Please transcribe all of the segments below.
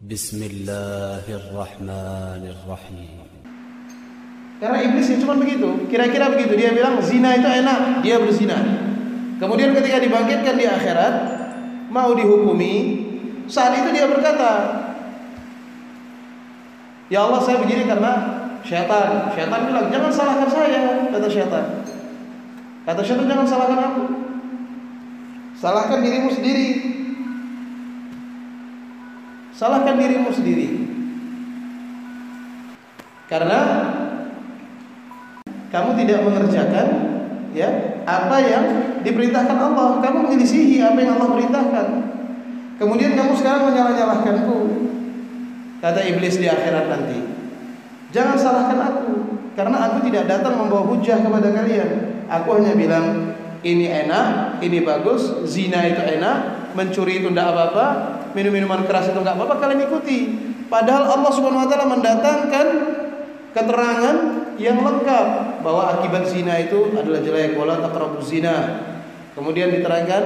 بسم الله الرحمن الرحيم Karena iblis ya cuma begitu, kira-kira begitu. Dia bilang zina itu enak, dia berzina. Kemudian ketika dibangkitkan di akhirat, mau dihukumi, saat itu dia berkata, Ya Allah saya begini karena syaitan. Syaitan bilang, jangan salahkan saya, kata syaitan. Kata syaitan, jangan salahkan aku. Salahkan dirimu sendiri. Salahkan dirimu sendiri. Karena kamu tidak mengerjakan ya apa yang diperintahkan Allah. Kamu menyelisihi apa yang Allah perintahkan. Kemudian kamu sekarang menyalah-nyalahkanku kata iblis di akhirat nanti. Jangan salahkan aku karena aku tidak datang membawa hujah kepada kalian. Aku hanya bilang ini enak ini bagus zina itu enak mencuri itu tidak apa-apa minum minuman keras itu tidak apa-apa kalian ikuti padahal Allah Subhanahu wa taala mendatangkan keterangan yang lengkap bahwa akibat zina itu adalah jelek wala taqrabuz zina. Kemudian diterangkan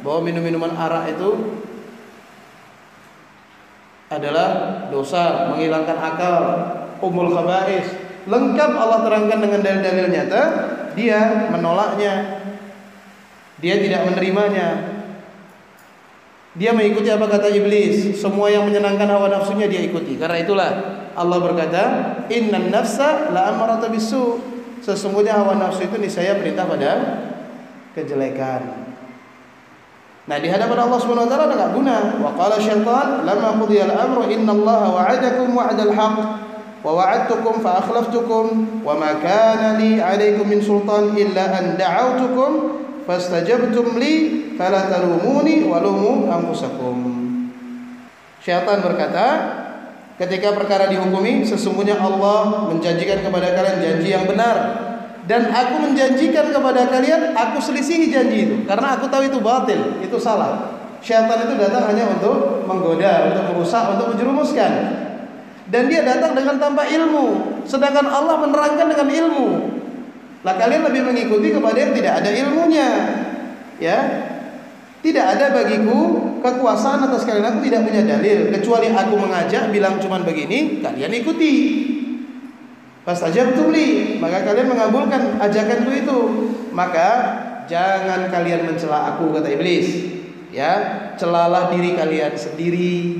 bahwa minum-minuman arak itu adalah dosa, menghilangkan akal, umul khaba'is. Lengkap Allah terangkan dengan dalil-dalil nyata, dia menolaknya. Dia tidak menerimanya. Dia mengikuti apa kata iblis, semua yang menyenangkan hawa nafsunya dia ikuti. Karena itulah Allah berkata, "Innan nafsa la amarata bisu." Sesungguhnya hawa nafsu itu niscaya perintah pada kejelekan. Nah, di hadapan Allah Subhanahu wa taala enggak guna. Wa qala syaitan lamma qudiya al-amru inna Allah wa'adakum wa'dal haqq wa wa'adtukum fa akhlaftukum wa ma kana li 'alaykum min sultan illa an da'awtukum fastajabtum li fala talumuni walumu anfusakum. Syaitan berkata, ketika perkara dihukumi sesungguhnya Allah menjanjikan kepada kalian janji yang benar dan aku menjanjikan kepada kalian aku selisihi janji itu karena aku tahu itu batil, itu salah. Syaitan itu datang hanya untuk menggoda, untuk merusak, untuk menjerumuskan. Dan dia datang dengan tanpa ilmu, sedangkan Allah menerangkan dengan ilmu. Lah kalian lebih mengikuti kepada yang tidak ada ilmunya. Ya. Tidak ada bagiku kekuasaan atas kalian. Aku tidak punya dalil kecuali aku mengajak bilang cuman begini, kalian ikuti. Pas aja li, maka kalian mengabulkan ajakanku itu. Maka jangan kalian mencela aku kata iblis. Ya, celalah diri kalian sendiri.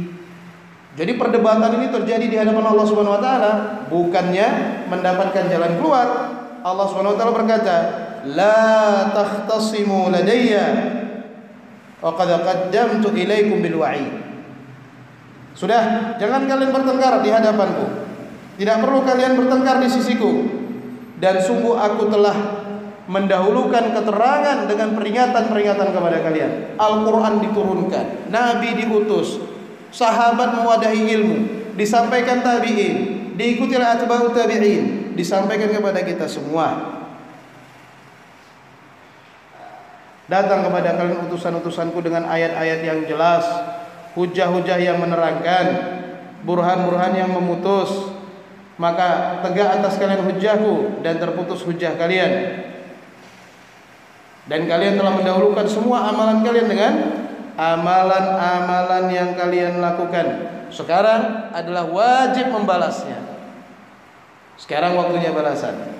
Jadi perdebatan ini terjadi di hadapan Allah Subhanahu wa taala, bukannya mendapatkan jalan keluar. Allah Subhanahu wa taala berkata, "La takhtasimu ladayya wa qad qaddamtu ilaikum bil wa'id." Sudah, jangan kalian bertengkar di hadapanku. Tidak perlu kalian bertengkar di sisiku. Dan sungguh aku telah mendahulukan keterangan dengan peringatan-peringatan kepada kalian. Al-Qur'an diturunkan, nabi diutus, sahabat mewadahi ilmu, disampaikan tabi'in, diikuti atba'ut tabi'in, disampaikan kepada kita semua. Datang kepada kalian utusan-utusanku dengan ayat-ayat yang jelas, hujah-hujah yang menerangkan, burhan-burhan yang memutus. Maka tegak atas kalian hujahku dan terputus hujah kalian. Dan kalian telah mendahulukan semua amalan kalian dengan amalan-amalan yang kalian lakukan. Sekarang adalah wajib membalasnya. Sekarang waktunya balasan.